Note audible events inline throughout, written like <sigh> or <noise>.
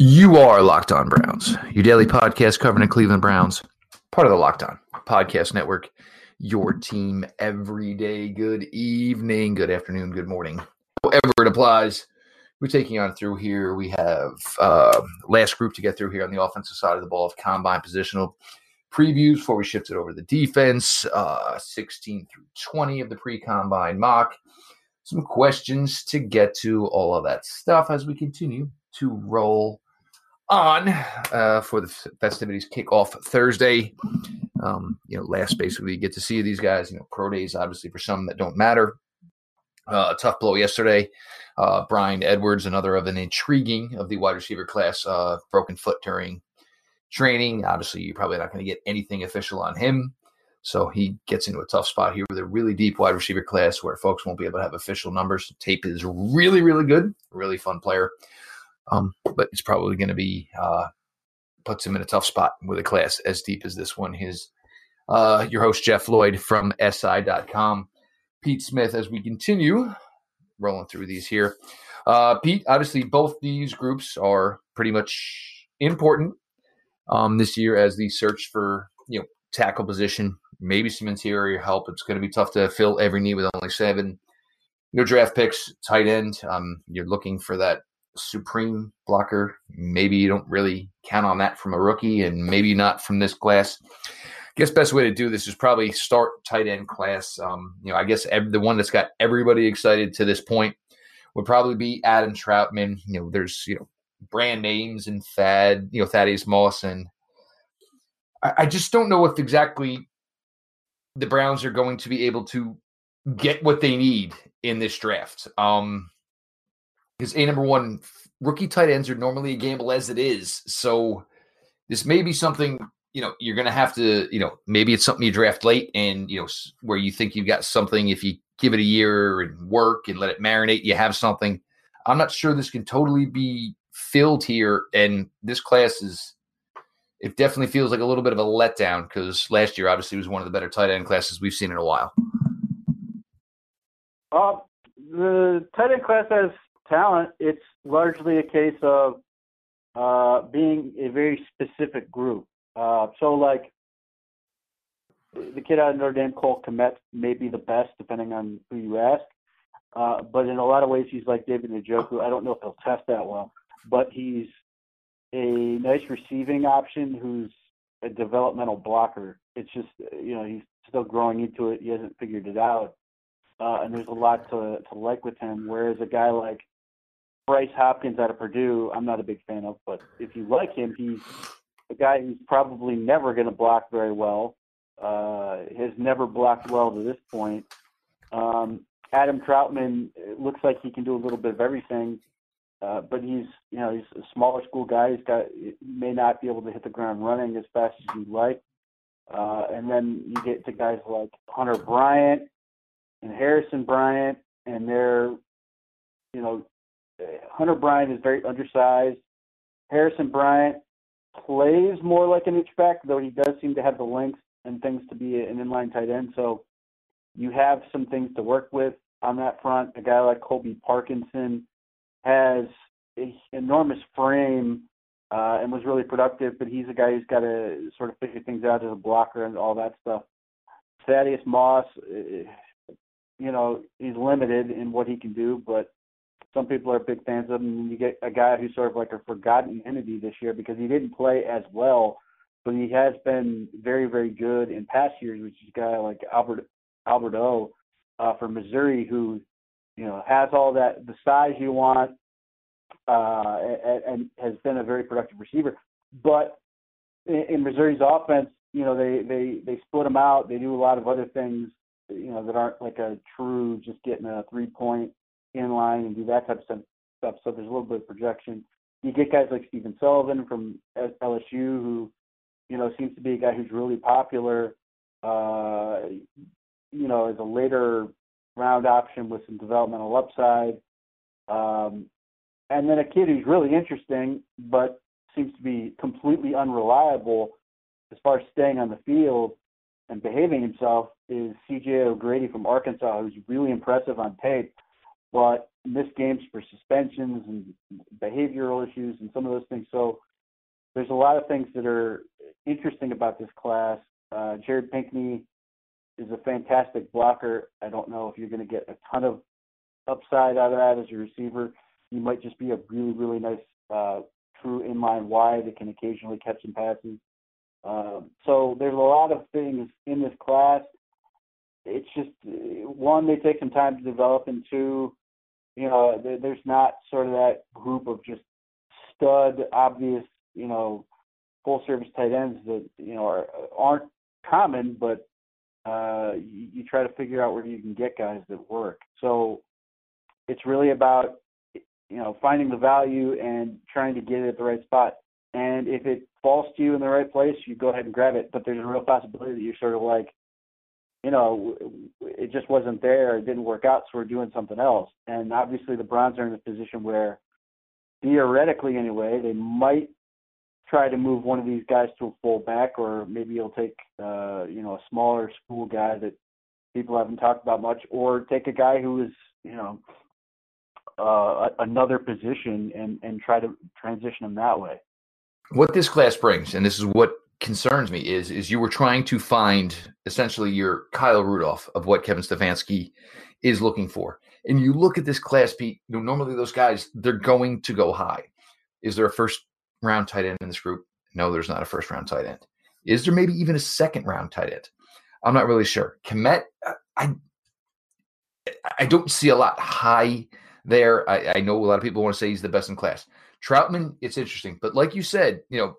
You are Locked On Browns, your daily podcast covering the Cleveland Browns, part of the Locked On Podcast Network. Your team every day. Good evening, good afternoon, good morning. However, it applies. We're taking on through here. We have uh, last group to get through here on the offensive side of the ball of combine positional previews before we shift it over to the defense. Uh, 16 through 20 of the pre combine mock. Some questions to get to, all of that stuff as we continue to roll on uh, for the festivities kick off Thursday. Um, you know, last basically you get to see these guys. You know, pro days obviously for some that don't matter. Uh, a tough blow yesterday. Uh, Bryan Edwards, another of an intriguing of the wide receiver class, uh, broken foot during training. Obviously, you're probably not going to get anything official on him. So he gets into a tough spot here with a really deep wide receiver class where folks won't be able to have official numbers. Tape is really, really good. Really fun player. Um, but it's probably going to be uh, puts him in a tough spot with a class as deep as this one. His uh, your host Jeff Lloyd from SI.com, Pete Smith. As we continue rolling through these here, uh, Pete. Obviously, both these groups are pretty much important um, this year as the search for you know tackle position, maybe some interior help. It's going to be tough to fill every need with only seven. No draft picks, tight end. Um, you're looking for that supreme blocker. Maybe you don't really count on that from a rookie, and maybe not from this class. I guess best way to do this is probably start tight end class. Um, you know, I guess every, the one that's got everybody excited to this point would probably be Adam Trautman. You know, there's you know brand names and Thad, you know Thaddeus Moss, and I, I just don't know if exactly the Browns are going to be able to get what they need in this draft. Um, because a number one rookie tight ends are normally a gamble as it is. So this may be something you know you're going to have to you know maybe it's something you draft late and you know where you think you've got something if you give it a year and work and let it marinate you have something. I'm not sure this can totally be filled here, and this class is. It definitely feels like a little bit of a letdown because last year obviously was one of the better tight end classes we've seen in a while. Uh, the tight end class has talent, it's largely a case of uh, being a very specific group. Uh, so, like the kid out of Notre Dame, Cole Kmet, may be the best, depending on who you ask. Uh, but in a lot of ways, he's like David Njoku. I don't know if he'll test that well, but he's a nice receiving option who's a developmental blocker. It's just, you know, he's still growing into it. He hasn't figured it out. Uh, and there's a lot to, to like with him. Whereas a guy like Brycen Hopkins out of Purdue, I'm not a big fan of, but if you like him, he's a guy who's probably never going to block very well. Uh, has never blocked well to this point. Um, Adam Trautman looks like he can do a little bit of everything, uh, but he's you know he's a smaller school guy. He's got may not be able to hit the ground running as fast as you'd like. Uh, and then you get to guys like Hunter Bryant and Harrison Bryant, and they're you know Hunter Bryant is very undersized. Harrison Bryant plays more like an H-back, though he does seem to have the length and things to be an inline tight end. So you have some things to work with on that front. A guy like Colby Parkinson has an enormous frame uh, and was really productive, but he's a guy who's got to sort of figure things out as a blocker and all that stuff. Thaddeus Moss, uh, you know, he's limited in what he can do, but some people are big fans of him. And you get a guy who's sort of like a forgotten entity this year because he didn't play as well, but he has been very, very good in past years, which is a guy like Albert Albert O uh, from Missouri who, you know, has all that the size you want, uh, and, and has been a very productive receiver. But in, in Missouri's offense, you know, they they they split them out. They do a lot of other things, you know, that aren't like a true just getting a three point in line and do that type of stuff. So there's a little bit of projection. You get guys like Stephen Sullivan from LSU, who you know seems to be a guy who's really popular. Uh, you know, as a later round option with some developmental upside. Um, and then a kid who's really interesting, but seems to be completely unreliable as far as staying on the field and behaving himself is CJ O'Grady from Arkansas, who's really impressive on tape but missed games for suspensions and behavioral issues and some of those things. So there's a lot of things that are interesting about this class. Uh, Jared Pinkney is a fantastic blocker. I don't know if you're going to get a ton of upside out of that as a receiver. He might just be a really, really nice uh, true inline wide that can occasionally catch some passes. Um, so there's a lot of things in this class. It's just one, they take some time to develop, and two, you know, there's not sort of that group of just stud, obvious, you know, full service tight ends that you know are, aren't common, but uh, you, you try to figure out where you can get guys that work. So it's really about you know finding the value and trying to get it at the right spot. And if it falls to you in the right place, you go ahead and grab it. But there's a real possibility that you're sort of like, you know, it just wasn't there, it didn't work out, so we're doing something else. And obviously, the Browns are in a position where, theoretically anyway, they might try to move one of these guys to a fullback, or maybe he'll take uh, you know a smaller school guy that people haven't talked about much, or take a guy who is you know uh, another position and and try to transition him that way. What this class brings, and this is what concerns me, is is you were trying to find essentially your Kyle Rudolph of what Kevin Stefanski is looking for. And you look at this class, Pete. You know, normally those guys they're going to go high. Is there a first round tight end in this group? No, there's not a first round tight end. Is there maybe even a second round tight end? I'm not really sure. Kmet, uh, I I don't see a lot high there. I, I, know a lot of people want to say he's the best in class. Trautman, it's interesting, but like you said, you know,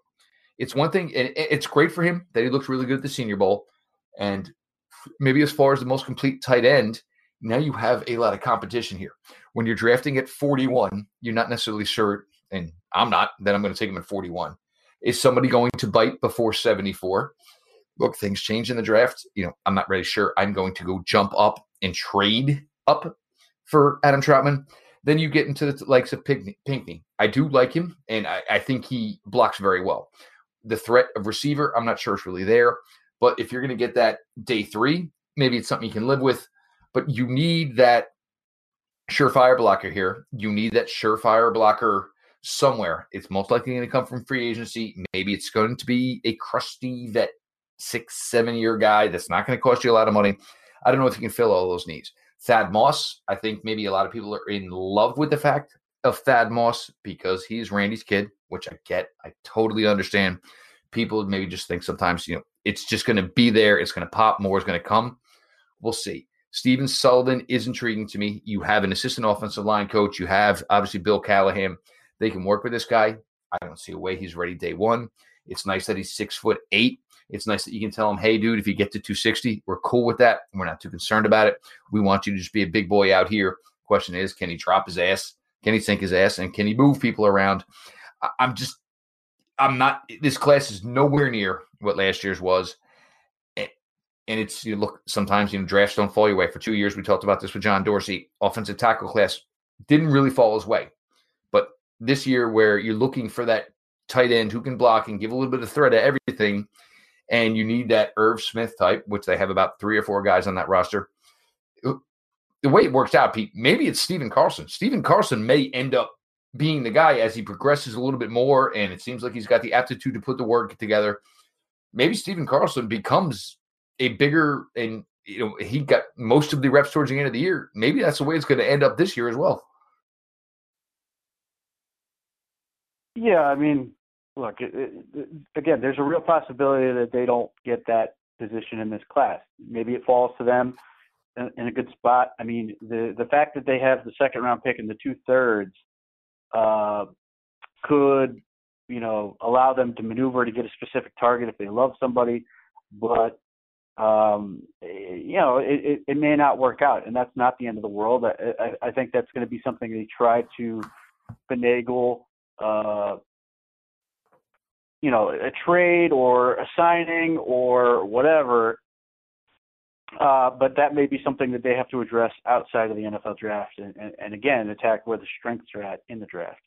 it's one thing, and it's great for him that he looks really good at the Senior Bowl, and maybe as far as the most complete tight end, now you have a lot of competition here. When you're drafting at 41, you're not necessarily sure and I'm not, then I'm going to take him at 41. Is somebody going to bite before 74? Look, things change in the draft. You know, I'm not really sure I'm going to go jump up and trade up for Adam Trautman. Then you get into the likes of Pinkney. I do like him, and I, I think he blocks very well. The threat of receiver, I'm not sure it's really there. But if you're going to get that day three, maybe it's something you can live with. But you need that surefire blocker here. You need that surefire blocker somewhere. It's most likely going to come from free agency. Maybe it's going to be a crusty vet, six, seven year guy that's not going to cost you a lot of money. I don't know if you can fill all those needs. Thad Moss, I think maybe a lot of people are in love with the fact of Thad Moss because he's Randy's kid, which I get. I totally understand. People maybe just think sometimes, you know, it's just going to be there. It's going to pop. More is going to come. We'll see. Stephen Sullivan is intriguing to me. You have an assistant offensive line coach. You have obviously Bill Callahan. They can work with this guy. I don't see a way he's ready day one. It's nice that he's six foot eight. It's nice that you can tell him, hey, dude, if you get to 260, we're cool with that. We're not too concerned about it. We want you to just be a big boy out here. Question is, can he drop his ass? Can he sink his ass? And can he move people around? I'm just, I'm not, this class is nowhere near what last year's was. And it's, you look, sometimes, you know, drafts don't fall your way. For two years, we talked about this with John Dorsey. Offensive tackle class didn't really fall his way But this year where you're looking for that tight end who can block and give a little bit of threat to everything, and you need that Irv Smith type, which they have about three or four guys on that roster. The way it works out, Pete, maybe it's Stephen Carlson. Stephen Carlson may end up being the guy as he progresses a little bit more, and it seems like he's got the aptitude to put the work together. Maybe Stephen Carlson becomes a bigger and you know he got most of the reps towards the end of the year. Maybe that's the way it's going to end up this year as well. Yeah, I mean, look, it, it, again, there's a real possibility that they don't get that position in this class. Maybe it falls to them in, a good spot. I mean, the the fact that they have the second round pick and the two thirds uh, could, you know, allow them to maneuver to get a specific target if they love somebody, but um, you know, it, it, it may not work out, and that's not the end of the world. I, I, I think that's going to be something they try to finagle uh, you know, a trade or a signing or whatever. Uh, but that may be something that they have to address outside of the NFL draft, and, and, and again, attack where the strengths are at in the draft.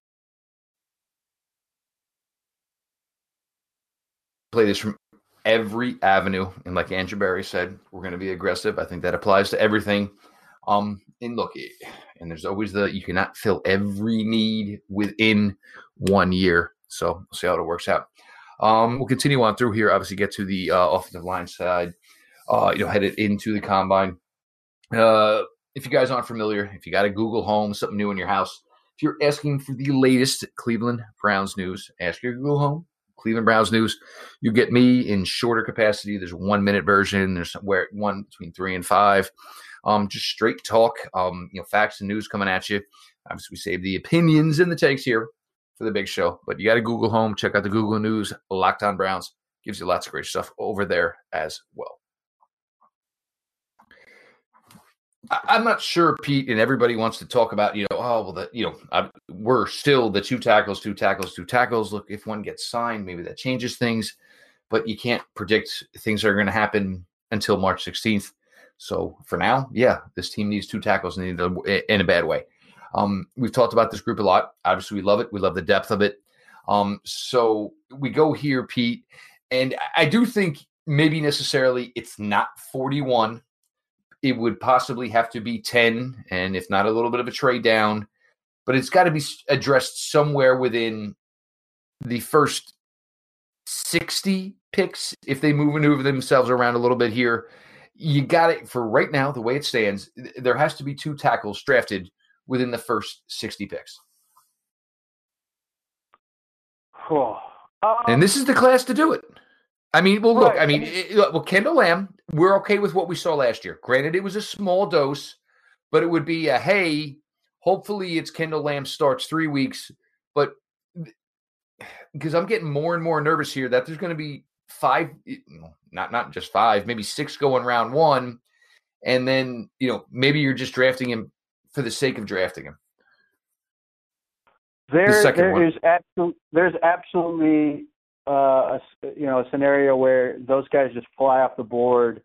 Play this from every avenue, and like Andrew Berry said, we're going to be aggressive. I think that applies to everything. Um, and look, and there's always the you cannot fill every need within one year. So we'll see how it works out. Um, we'll continue on through here. Obviously, get to the uh, offensive line side. Uh, you know, headed into the combine. Uh, if you guys aren't familiar, if you got a Google Home, something new in your house, if you're asking for the latest Cleveland Browns news, ask your Google Home. Cleveland Browns news. You get me in shorter capacity. There's one minute version. There's where one between three and five. Um, just straight talk. Um, you know, facts and news coming at you. Obviously, we save the opinions and the takes here for the big show. But you got to Google Home. Check out the Google News. Locked On Browns gives you lots of great stuff over there as well. I'm not sure, Pete, and everybody wants to talk about, you know, oh, well, that, you know, I, we're still the two tackles, two tackles, two tackles. Look, if one gets signed, maybe that changes things, but you can't predict things are going to happen until March 16th. So for now, yeah, this team needs two tackles in a, in a bad way. Um, we've talked about this group a lot. Obviously, we love it. We love the depth of it. Um, so we go here, Pete, and I do think maybe necessarily it's not 41 it would possibly have to be 10, and if not a little bit of a trade down, but it's got to be addressed somewhere within the first 60 picks if they move maneuver themselves around a little bit here. You got it for right now, the way it stands, there has to be two tackles drafted within the first 60 picks. Oh, um, and this is the class to do it. I mean, well, look, right. I mean, it, well, Kendall Lamm, we're okay with what we saw last year. Granted, it was a small dose, but it would be a hey, hopefully it's Kendall Lamm starts three weeks, but <sighs> because I'm getting more and more nervous here that there's going to be five, eh, not not just five, maybe six going round one, and then you know maybe you're just drafting him for the sake of drafting him. There, the there is absolutely there's absolutely uh, a, you know a scenario where those guys just fly off the board,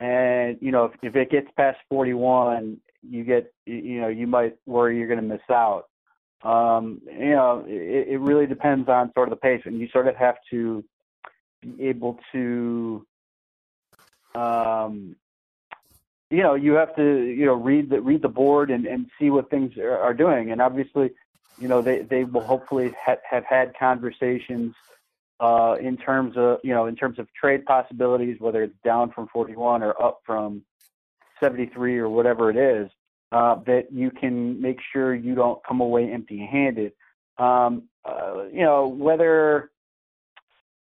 and you know if, if it gets past 41, you get you know you might worry you're going to miss out. Um, you know it, it really depends on sort of the pace, and you sort of have to be able to. Um, you know, you have to, you know, read the read the board and, and see what things are, are doing. And obviously, you know, they, they will hopefully ha- have had conversations uh, in terms of you know in terms of trade possibilities, whether it's down from 41 or up from 73 or whatever it is, uh, that you can make sure you don't come away empty-handed. Um, uh, you know whether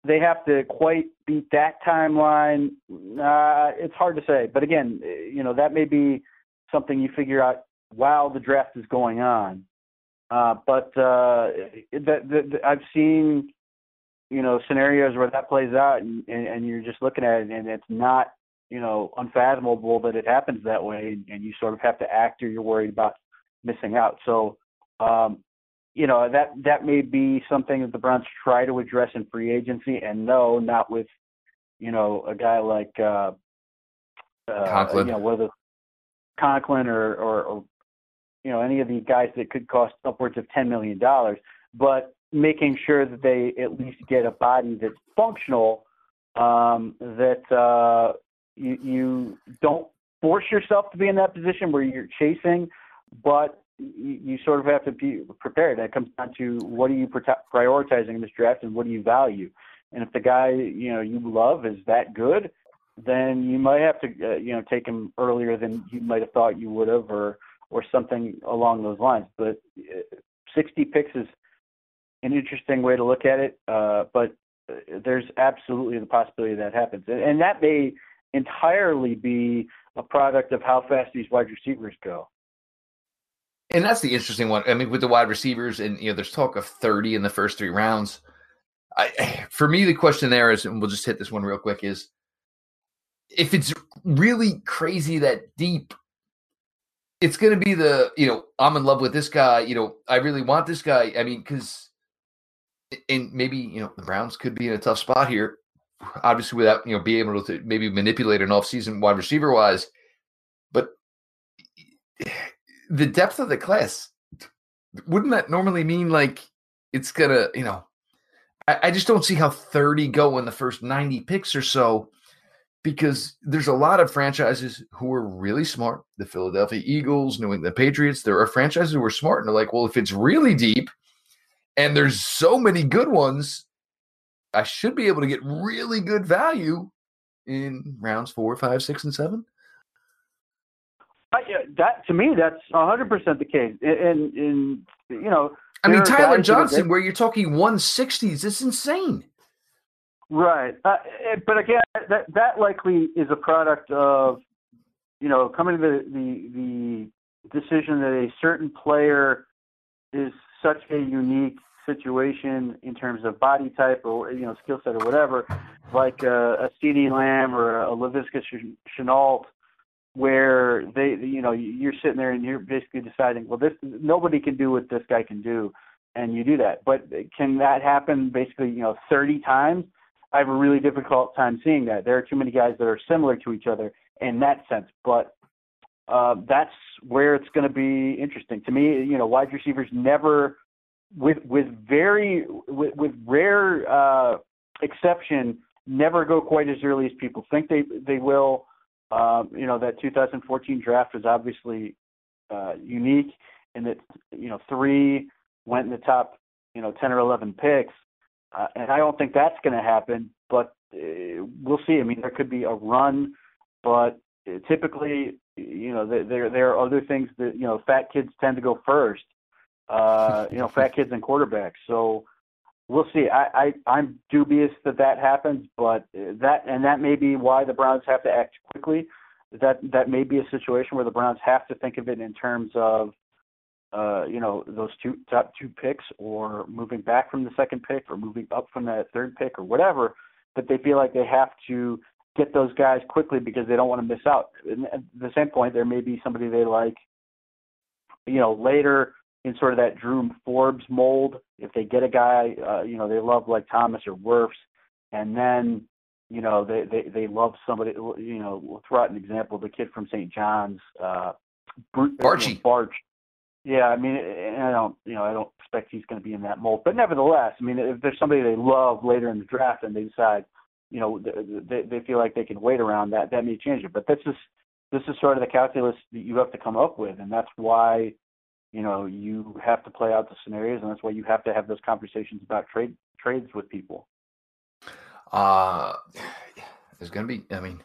they have to quite beat that timeline, uh, it's hard to say. But again, you know that may be something you figure out while the draft is going on. Uh, but the, the, the, I've seen you know scenarios where that plays out and, and, and you're just looking at it and it's not you know unfathomable that it happens that way and and you sort of have to act or you're worried about missing out so um you know that that may be something that the Browns try to address in free agency and no not with you know a guy like uh uh Conklin. you know whether Conklin or, or or you know any of the guys that could cost upwards of 10 million dollars but making sure that they at least get a body that's functional, um, that uh, you, you don't force yourself to be in that position where you're chasing, but you, you sort of have to be prepared. That comes down to what are you prioritizing in this draft and what do you value. And if the guy you know you love is that good, then you might have to uh, you know take him earlier than you might have thought you would have, or or something along those lines. But uh, 60 picks is an interesting way to look at it, uh, but uh, there's absolutely the possibility that happens, and that may entirely be a product of how fast these wide receivers go. And that's the interesting one. I mean, with the wide receivers, and you know, there's talk of 30 in the first three rounds. I, <sighs> for me, the question there is, and we'll just hit this one real quick, is if it's really crazy that deep, it's going to be the you know I'm in love with this guy. You know, I really want this guy. I mean, because and maybe you know the Browns could be in a tough spot here. Obviously, without you know being able to maybe manipulate an offseason wide receiver wise, but the depth of the class wouldn't that normally mean like it's gonna you know I, I just don't see how 30 go in the first 90 picks or so because there's a lot of franchises who are really smart. The Philadelphia Eagles, New England Patriots. There are franchises who are smart and they're like, well, if it's really deep and there's so many good ones, I should be able to get really good value in rounds four, five, six, and seven. Uh, that to me, that's 100 percent the case. And in you know, I mean Tyler Johnson, where you're talking 160s, it's insane. Right, uh, eh, but again, that that likely is a product of you know coming to the the, the decision that a certain player is such a unique situation in terms of body type or you know skill set or whatever, like a, a CeeDee Lamb or a Laviska Shenault, where they you know you're sitting there and you're basically deciding, well, this nobody can do what this guy can do, and you do that. But can that happen basically you know 30 times? I have a really difficult time seeing that. There are too many guys that are similar to each other in that sense, but uh, that's where it's going to be interesting to me. You know, wide receivers never, with with very with, with rare uh, exception, never go quite as early as people think they they will. Um, you know, that 2014 draft was obviously uh, unique and that you know three went in the top you know 10 or 11 picks uh, and I don't think that's going to happen, but uh, we'll see. I mean, there could be a run, but uh, typically, you know, there there are other things that you know, fat kids tend to go first. Uh, you know, fat kids and quarterbacks. So we'll see. I, I I'm dubious that that happens, but that and that may be why the Browns have to act quickly. That that may be a situation where the Browns have to think of it in terms of uh, you know, those two top two picks or moving back from the second pick or moving up from that third pick or whatever, but they feel like they have to get those guys quickly because they don't want to miss out. And at the same point, there may be somebody they like, you know, later in sort of that Drew Forbes mold. If they get a guy, uh, you know, they love like Thomas or Wirfs, and then you know they they they love somebody. You know, we'll throw out an example: the kid from St. John's, uh, Barchi. You know, Bartch yeah, I mean, I don't, you know, I don't expect he's going to be in that mold. But nevertheless, I mean, if there's somebody they love later in the draft and they decide, you know, they they feel like they can wait around that, that may change it. But this is this is sort of the calculus that you have to come up with, and that's why, you know, you have to play out the scenarios, and that's why you have to have those conversations about trade trades with people. Uh there's going to be, I mean,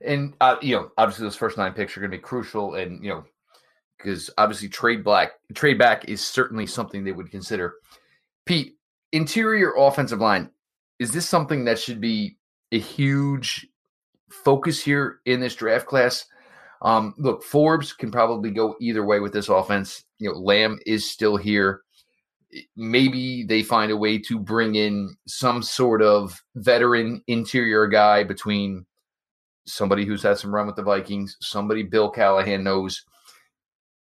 and uh, you know, obviously those first nine picks are going to be crucial, and you know because obviously trade black trade back is certainly something they would consider. Pete, interior offensive line, is this something that should be a huge focus here in this draft class? Um, look, Forbes can probably go either way with this offense. You know, Lamm is still here. Maybe they find a way to bring in some sort of veteran interior guy between somebody who's had some run with the Vikings, somebody Bill Callahan knows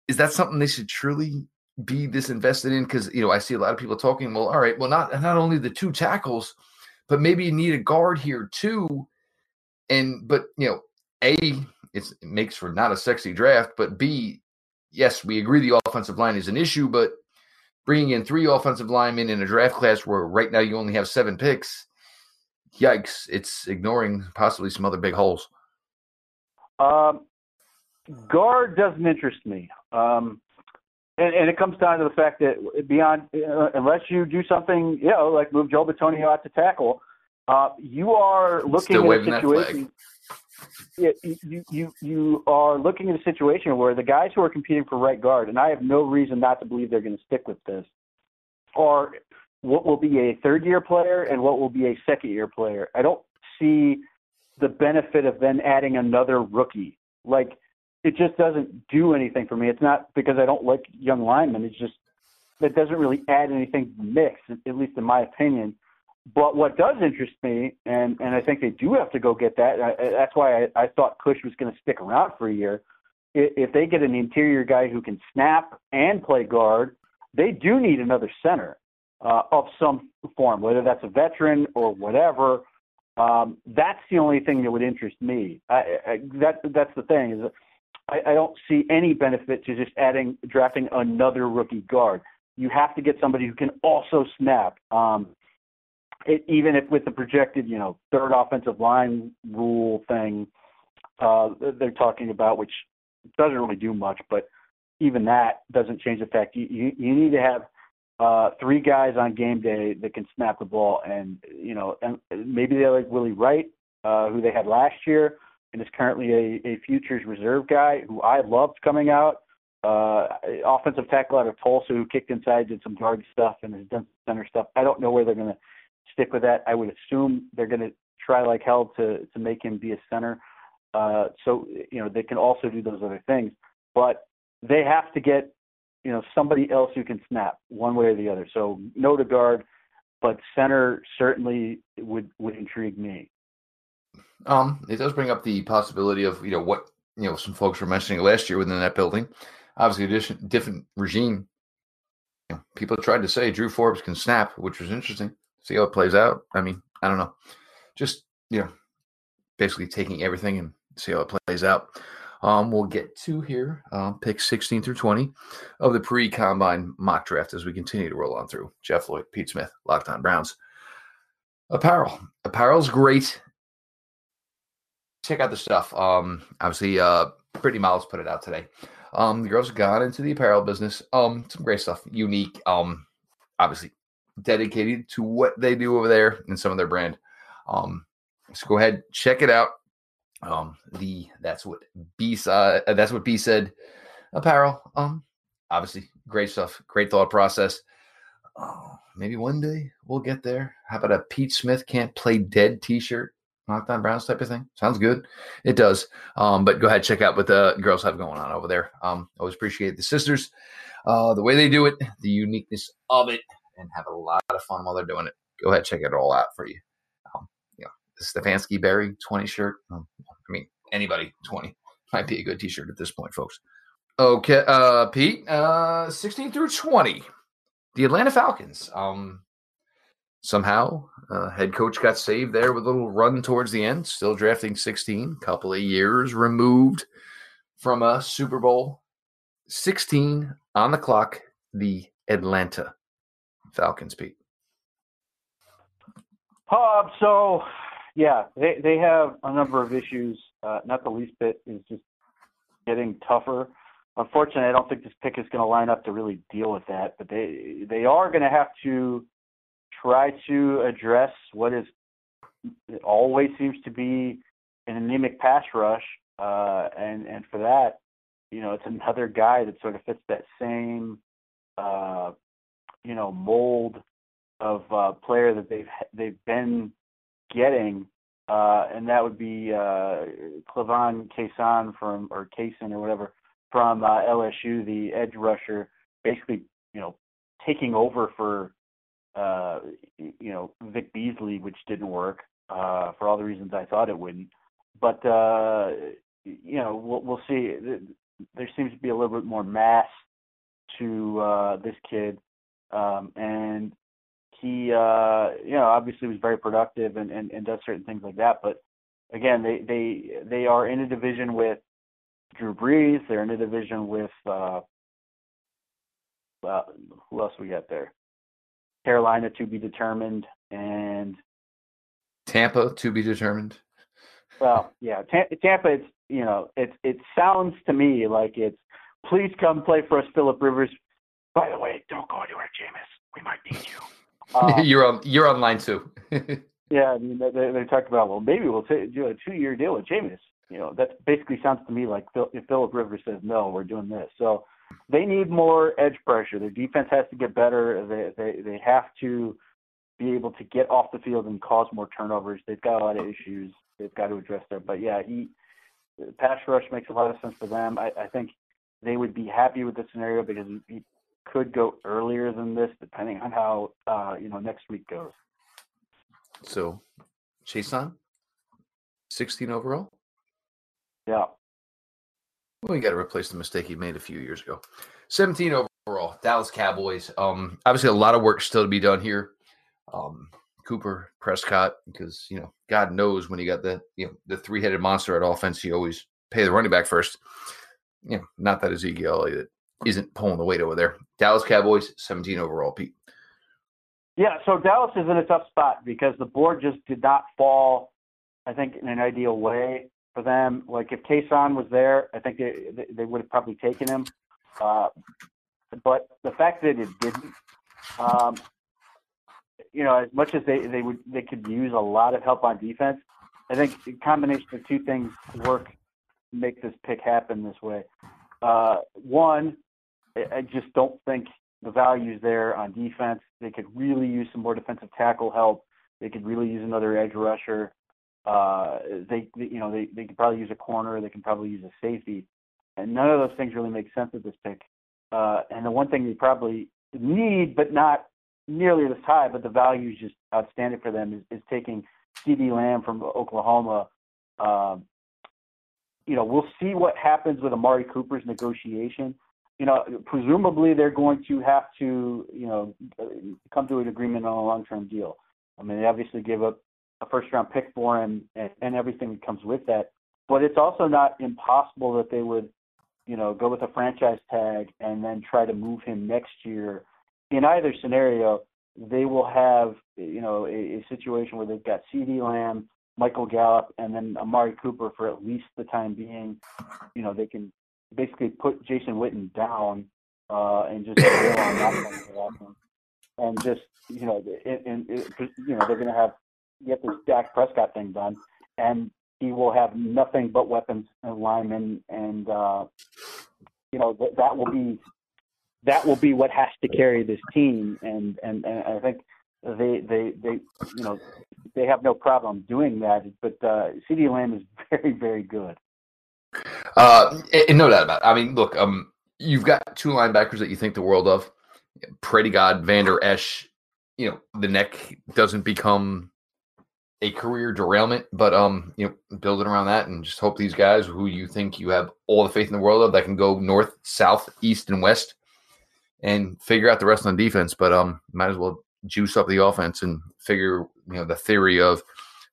is that something they should truly be this invested in? Because you know, I see a lot of people talking. Well, all right, well, not not only the two tackles, but maybe you need a guard here too. And but you know, a it makes for not a sexy draft, but b yes, we agree the offensive line is an issue, but bringing in three offensive linemen in a draft class where right now you only have seven picks, yikes! It's ignoring possibly some other big holes. Um, guard doesn't interest me. Um, and, and it comes down to the fact that beyond, uh, unless you do something, you know, like move Joe Bitonio out to tackle, uh, you are looking Still at a situation. You, you you are looking at a situation where the guys who are competing for right guard, and I have no reason not to believe they're going to stick with this, are what will be a third year player and what will be a second year player. I don't see the benefit of then adding another rookie. Like it just doesn't do anything for me. It's not because I don't like young linemen. It's just it doesn't really add anything to the mix, at least in my opinion. But what does interest me, and and I think they do have to go get that. I, that's why I, I thought Kush was going to stick around for a year. If they get an interior guy who can snap and play guard, they do need another center uh, of some form, whether that's a veteran or whatever. Um, that's the only thing that would interest me. I, I, that that's the thing is I, I don't see any benefit to just adding drafting another rookie guard. You have to get somebody who can also snap. Um, it, even if with the projected, you know, third offensive line rule thing, uh, they're talking about, which doesn't really do much, but even that doesn't change the fact you you, you need to have uh, three guys on game day that can snap the ball, and you know, and maybe they like Willie Wright, uh, who they had last year, and is currently a, a futures reserve guy who I loved coming out. Uh, offensive tackle out of Tulsa who kicked inside, did some guard stuff, and has done center stuff. I don't know where they're going to stick with that. I would assume they're going to try like hell to to make him be a center. Uh, so you know they can also do those other things, but they have to get you know somebody else who can snap one way or the other. So no to guard, but center certainly would would intrigue me. Um, it does bring up the possibility of you know what you know some folks were mentioning last year within that building. Obviously, different, different regime. You know, people tried to say Drew Forbes can snap, which was interesting. See how it plays out. I mean, I don't know. Just you know, basically taking everything and see how it plays out. Um, we'll get to here, um, pick 16 through 20 of the pre combine mock draft as we continue to roll on through. Jeff Lloyd, Pete Smith, Locked On Browns. Apparel. Apparel's great. Check out the stuff. Um, obviously, uh, Brittany Miles put it out today. Um, the girls have gone into the apparel business. Um, some great stuff, unique. Um, obviously dedicated to what they do over there and some of their brand. Um, so go ahead, check it out. Um, the that's what B. Uh, that's what B said. Apparel. Um, obviously, great stuff. Great thought process. Oh, maybe one day we'll get there. How about a Pete Smith can't play dead T-shirt, Locked On Browns type of thing? Sounds good. It does. Um, but go ahead check out what the girls have going on over there. Um, always appreciate the sisters, uh, the way they do it, the uniqueness of it, and have a lot of fun while they're doing it. Go ahead check it all out for you. Um, you know, Stefanski Berry twenty shirt. Um, I mean, anybody 20 <laughs> might be a good t shirt at this point, folks. Okay, uh, Pete, uh, 16 through 20. The Atlanta Falcons. Um, somehow, uh, head coach got saved there with a little run towards the end, still drafting 16, couple of years removed from a Super Bowl. 16 on the clock, the Atlanta Falcons, Pete. Uh, so yeah, they they have a number of issues. Uh, not the least bit is just getting tougher. Unfortunately, I don't think this pick is going to line up to really deal with that. But they they are going to have to try to address what is always seems to be an anemic pass rush, uh, and and for that, you know, it's another guy that sort of fits that same, uh, you know, mold of uh, player that they've they've been getting, uh, and that would be uh, K'Lavon Chaisson from or Kaysen or whatever from uh, LSU, the edge rusher, basically you know taking over for uh, you know Vic Beasley, which didn't work uh, for all the reasons I thought it wouldn't. But uh, you know we'll, we'll see. There seems to be a little bit more mass to uh, this kid, um, and he uh you know obviously was very productive and, and and does certain things like that. But again they they they are in a division with Drew Brees. They're in a division with uh uh, who else we got there? Carolina to be determined and Tampa to be determined. Well yeah Tampa it's you know it it sounds to me like it's please come play for us Philip Rivers by the way don't go anywhere Jameis we might need you <laughs> um, you're on you're on line two. <laughs> yeah, I mean they, they talked about well maybe we'll t- do a two year deal with Jameis. You know that basically sounds to me like Phil, if Philip Rivers says no, we're doing this. So they need more edge pressure. Their defense has to get better. They they they have to be able to get off the field and cause more turnovers. They've got a lot of issues they've got to address there. But yeah, he pass rush makes a lot of sense for them. I, I think they would be happy with the scenario because he, could go earlier than this, depending on how uh, you know next week goes. So, Chaisson, sixteen overall. Yeah. Well, you got to replace the mistake he made a few years ago. Seventeen overall, Dallas Cowboys. Um, obviously a lot of work still to be done here. Um, Cooper Prescott, because you know, God knows when you got the you know the three headed monster at offense, you always pay the running back first. You know, not that Ezekiel Elliott isn't pulling the weight over there. Dallas Cowboys, 17 overall, Pete. Yeah, so Dallas is in a tough spot because the board just did not fall, I think, in an ideal way for them. Like if Kason was there, I think they they would have probably taken him. Uh, but the fact that it didn't, um, you know, as much as they they would they could use a lot of help on defense, I think the combination of two things work make this pick happen this way. Uh, one, I just don't think the values there on defense. They could really use some more defensive tackle help. They could really use another edge rusher. Uh, they, you know, they, they could probably use a corner. They can probably use a safety. And none of those things really make sense at this pick. Uh, and the one thing they probably need, but not nearly this high, but the value is just outstanding for them, is, is taking CeeDee Lamb from Oklahoma. Um, you know, we'll see what happens with Amari Cooper's negotiation you know, presumably they're going to have to, you know, come to an agreement on a long-term deal. I mean, they obviously gave up a first-round pick for him and, and everything that comes with that. But it's also not impossible that they would, you know, go with a franchise tag and then try to move him next year. In either scenario, they will have, you know, a, a situation where they've got CeeDee Lamb, Michael Gallup, and then Amari Cooper for at least the time being. You know, they can basically put Jason Witten down uh, and just on <coughs> that one and just you know, and, and you know they're going to have get this Dak Prescott thing done, and he will have nothing but weapons and linemen, and uh, you know that, that will be that will be what has to carry this team, and and, and I think they they they you know they have no problem doing that, but uh, CeeDee Lamb is <laughs> very very good. Uh, and no doubt about it. I mean, look, um, you've got two linebackers that you think the world of. Pray to God, Vander Esch. You know, the neck doesn't become a career derailment, but um, you know, build it around that and just hope these guys who you think you have all the faith in the world of that can go north, south, east, and west and figure out the rest on defense. But um, might as well juice up the offense and figure, you know, the theory of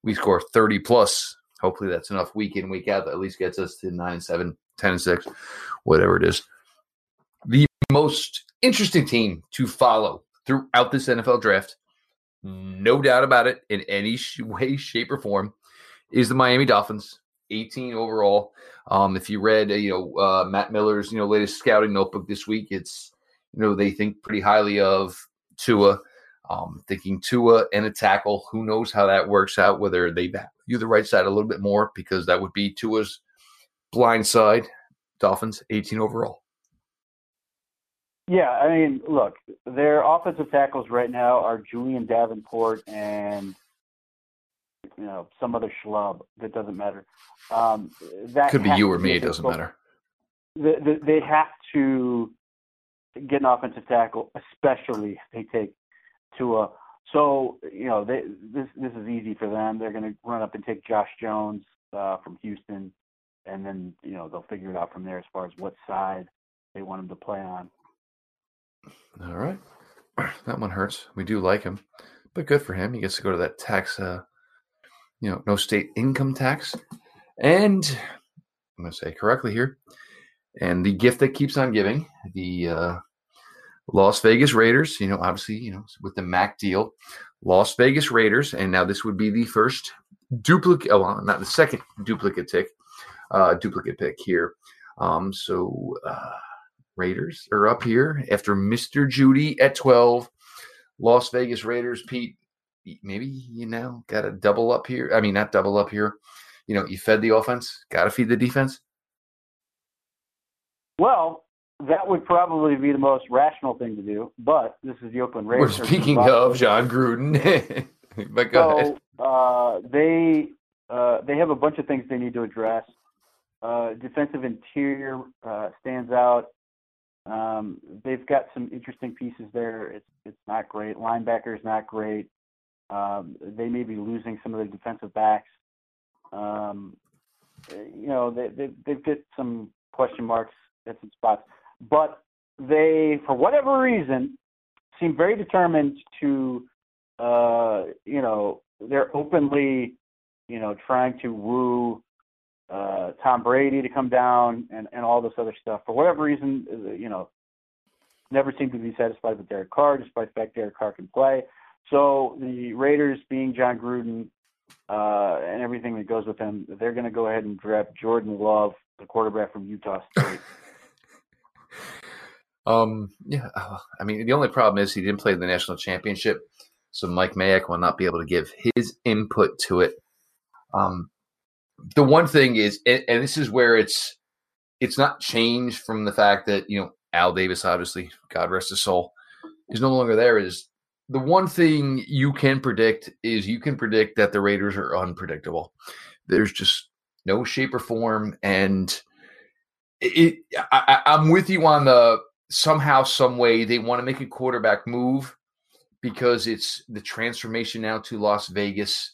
we score 30 plus Hopefully that's enough week in, week out that at least gets us to 9 7, 10 and 6, whatever it is. The most interesting team to follow throughout this NFL draft, no doubt about it, in any way, shape, or form, is the Miami Dolphins. 18 overall. Um, if you read, uh, you know, uh, Matt Miller's, you know, latest scouting notebook this week, it's, you know, they think pretty highly of Tua. Um, thinking Tua and a tackle. Who knows how that works out? Whether they value the right side a little bit more because that would be Tua's blind side. Dolphins 18 overall. Yeah, I mean, look, their offensive tackles right now are Julian Davenport and you know some other schlub that doesn't matter. Um, that could be you or me. It doesn't matter. They, they have to get an offensive tackle, especially if they take Tua. So you know, they, this this is easy for them. They're going to run up and take Josh Jones uh, from Houston, and then you know they'll figure it out from there as far as what side they want him to play on. All right, <clears throat> that one hurts. We do like him, but good for him. He gets to go to that tax, uh, you know, no state income tax, and I'm going to say correctly here. And the gift that keeps on giving, the uh, Las Vegas Raiders, you know, obviously, you know, with the Mac deal, Las Vegas Raiders, and now this would be the first duplicate, oh, well, not the second duplicate tick, uh, duplicate pick here. Um, so uh, Raiders are up here after Mr. Jeudy at 12. Las Vegas Raiders, Pete, maybe you know got to double up here. I mean, not double up here. You know, you fed the offense, got to feed the defense. Well, that would probably be the most rational thing to do, but this is the Oakland Raiders. We're speaking of Jon Gruden. <laughs> but go so. Uh, they uh, they have a bunch of things they need to address. Uh, defensive interior uh, stands out. Um, they've got some interesting pieces there. It's it's not great. Linebackers not great. Um, they may be losing some of their defensive backs. Um, you know, they, they they've got some question marks at some spots but they, for whatever reason, seem very determined to, uh, you know, they're openly, you know, trying to woo uh, Tom Brady to come down and, and all this other stuff. For whatever reason, uh, you know, never seem to be satisfied with Derek Carr, despite the fact Derek Carr can play. So the Raiders, being Jon Gruden uh, and everything that goes with them, they're going to go ahead and draft Jordan Love, the quarterback from Utah State. <laughs> um, yeah, I mean, the only problem is he didn't play the national championship, so Mike Mayock will not be able to give his input to it. Um, the one thing is, and, and this is where it's it's not changed from the fact that you know Al Davis, obviously, God rest his soul, is no longer there. Is the one thing you can predict is you can predict that the Raiders are unpredictable. There's just no shape or form, and it. I, I'm with you on the somehow, some way they want to make a quarterback move because it's the transformation now to Las Vegas,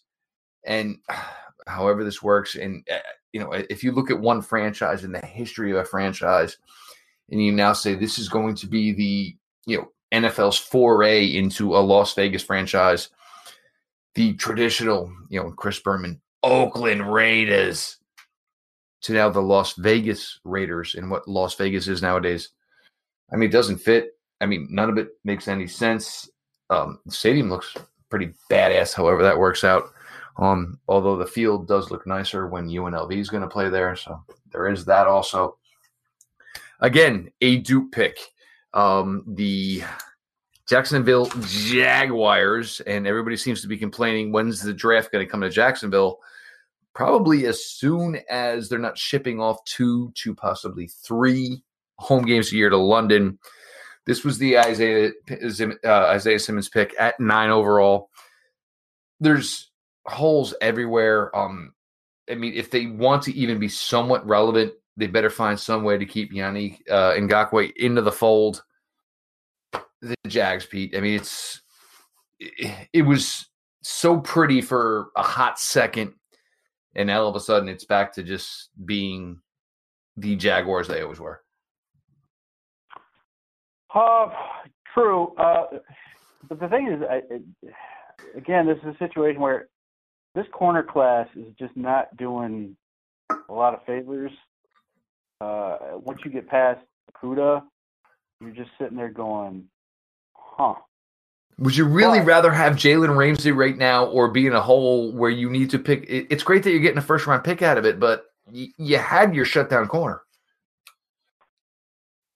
and <sighs> however this works, and uh, you know, if you look at one franchise in the history of a franchise, and you now say this is going to be the you know NFL's foray into a Las Vegas franchise, the traditional, you know, Chris Berman, Oakland Raiders, to now the Las Vegas Raiders and what Las Vegas is nowadays. I mean, it doesn't fit. I mean, none of it makes any sense. Um, the stadium looks pretty badass, however that works out. Um, although the field does look nicer when UNLV is going to play there, so there is that also. Again, a dupe pick. Um, the Jacksonville Jaguars, and everybody seems to be complaining when's the draft going to come to Jacksonville? Probably as soon as they're not shipping off two to possibly three home games a year to London. This was the Isaiah uh, Isaiah Simmons pick at nine overall. There's holes everywhere. Um, I mean, if they want to even be somewhat relevant, they better find some way to keep Yanni uh, Ngakoue into the fold. The Jags, Pete. I mean, it's it, it was so pretty for a hot second, and now all of a sudden, it's back to just being the Jaguars they always were. Uh, true. Uh, but the thing is, I, it, again, this is a situation where this corner class is just not doing a lot of favors. Uh, once you get past Okudah, you're just sitting there going, huh. Would you really but, rather have Jalen Ramsey right now or be in a hole where you need to pick? It's great that you're getting a first round pick out of it, but you had your shutdown corner.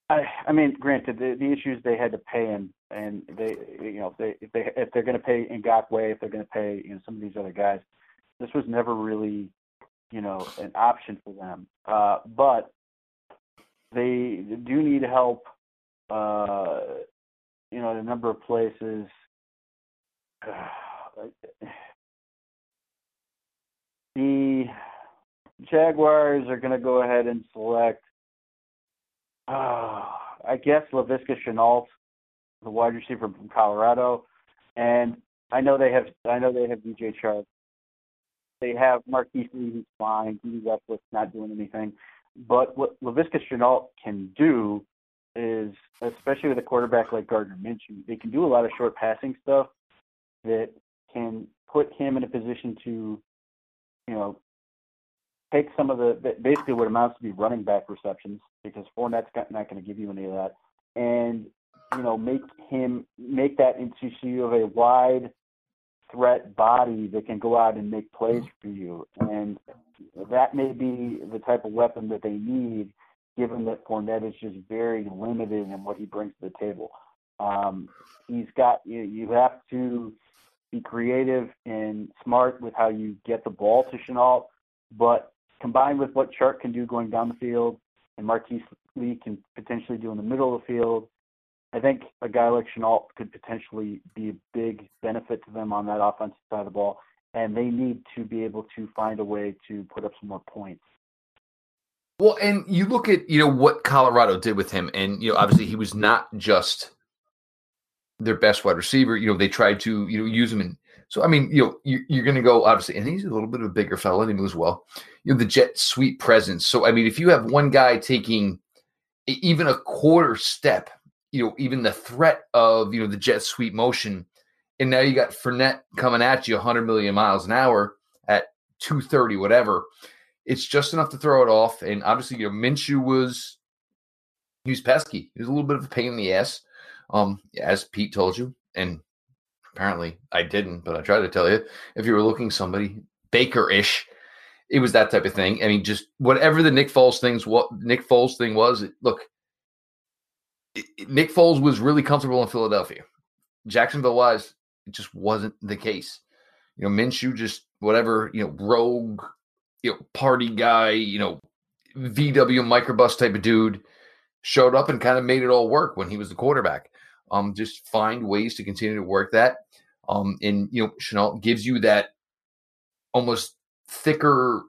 I, I mean, granted, the, the issues they had to pay him, and they, you know, if they if they if they're going to pay Ngakoue, if they're going to pay, you know, some of these other guys, this was never really, you know, an option for them. Uh, but they do need help, uh, you know, in a number of places. <sighs> the Jaguars are going to go ahead and select uh, I guess Laviska Shenault, the wide receiver from Colorado, and I know they have I know they have DJ Chark. They have Marquise Lee who's fine. Dede Westbrook's not doing anything. But what Laviska Shenault can do is, especially with a quarterback like Gardner Minshew, they can do a lot of short passing stuff that can put him in a position to, you know, take some of the basically what amounts to be running back receptions because Fournette's not going to give you any of that, and you know make him make that into you have a wide threat body that can go out and make plays for you, and that may be the type of weapon that they need, given that Fournette is just very limited in what he brings to the table. Um, he's got you, you have to be creative and smart with how you get the ball to Shenault, but combined with what Chark can do going down the field and Marquise Lee can potentially do in the middle of the field, I think a guy like Shenault could potentially be a big benefit to them on that offensive side of the ball, and they need to be able to find a way to put up some more points. Well, and you look at you know what Colorado did with him, and you know obviously he was not just their best wide receiver. You know they tried to you know use him in so I mean, you know, you, you're going to go obviously, and he's a little bit of a bigger fella, and he moves well. You know, the jet sweep presence. So I mean, if you have one guy taking even a quarter step, you know, even the threat of you know the jet sweep motion, and now you got Fournette coming at you 100 million miles an hour at 230, whatever. It's just enough to throw it off. And obviously, you know, Minshew was he was pesky. He was a little bit of a pain in the ass, um, as Pete told you, and Apparently, I didn't, but I tried to tell you. If you were looking somebody Baker ish, it was that type of thing. I mean, just whatever the Nick Foles things, what Nick Foles thing was. Look, Nick Foles was really comfortable in Philadelphia. Jacksonville wise, it just wasn't the case. You know, Minshew just whatever, you know, rogue, you know, party guy, you know, VW microbus type of dude showed up and kind of made it all work when he was the quarterback. Um, just find ways to continue to work that. Um, and you know, Shenault gives you that almost thicker,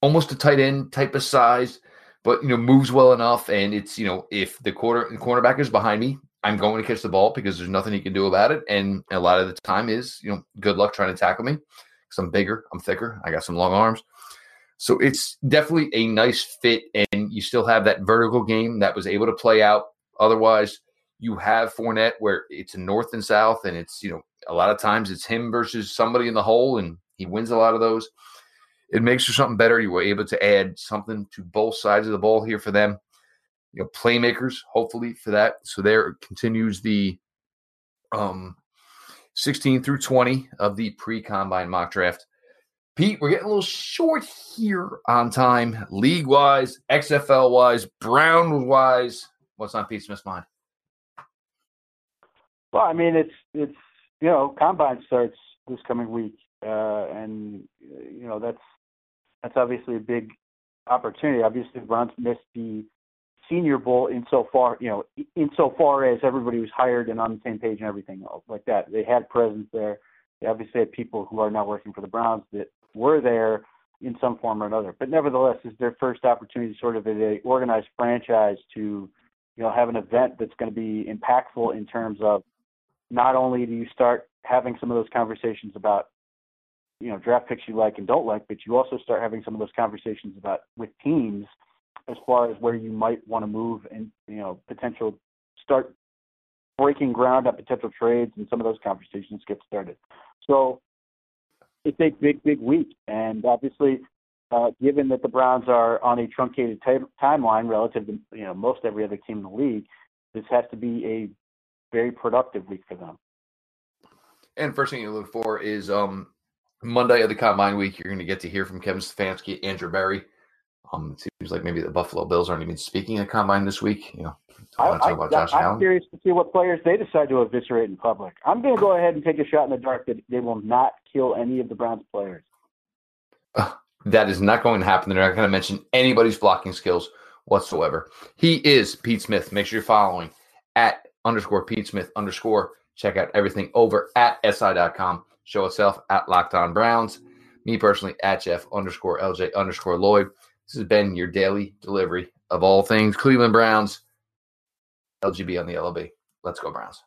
almost a tight end type of size, but you know, moves well enough. And it's you know, if the quarter the cornerback is behind me, I'm going to catch the ball because there's nothing he can do about it. And a lot of the time is, you know, good luck trying to tackle me because I'm bigger, I'm thicker, I got some long arms. So it's definitely a nice fit, and you still have that vertical game that was able to play out. Otherwise, you have Fournette where it's north and south, and it's you know a lot of times it's him versus somebody in the hole, and he wins a lot of those. It makes for something better. You were able to add something to both sides of the ball here for them. You know, playmakers, hopefully for that. So there continues the um 16 through 20 of the pre-combine mock draft. Pete, we're getting a little short here on time, league wise, XFL wise, Brown wise. What's on Pete Smith's mind? Well, I mean, it's it's you know, combine starts this coming week, uh, and you know that's that's obviously a big opportunity. Obviously, the Browns missed the Senior Bowl insofar you know insofar as everybody was hired and on the same page and everything like that. They had presence there. They obviously had people who are now working for the Browns that were there in some form or another. But nevertheless, it's their first opportunity, sort of, as a organized franchise to, you know, have an event that's going to be impactful in terms of not only do you start having some of those conversations about, you know, draft picks you like and don't like, but you also start having some of those conversations about with teams as far as where you might want to move and, you know, potential start breaking ground on potential trades and some of those conversations get started. So it's a big, big week. And obviously, uh, given that the Browns are on a truncated t- timeline relative to you know most every other team in the league, this has to be a very productive week for them. And first thing you look for is um, Monday of the combine week. You're going to get to hear from Kevin Stefanski, Andrew Berry. Um, it seems like maybe the Buffalo Bills aren't even speaking at combine this week. You know, I, am curious to see what players they decide to eviscerate in public. I'm going to go ahead and take a shot in the dark that they will not kill any of the Browns players. Uh, that is not going to happen. They're not going to mention anybody's blocking skills whatsoever. He is Pete Smith. Make sure you're following at underscore Pete Smith underscore. Check out everything over at SI.com. Show itself at Locked On Browns. Me personally at Jeff underscore LJ underscore Lloyd. This has been your daily delivery of all things Cleveland Browns. LGB on the LOB. Let's go, Browns.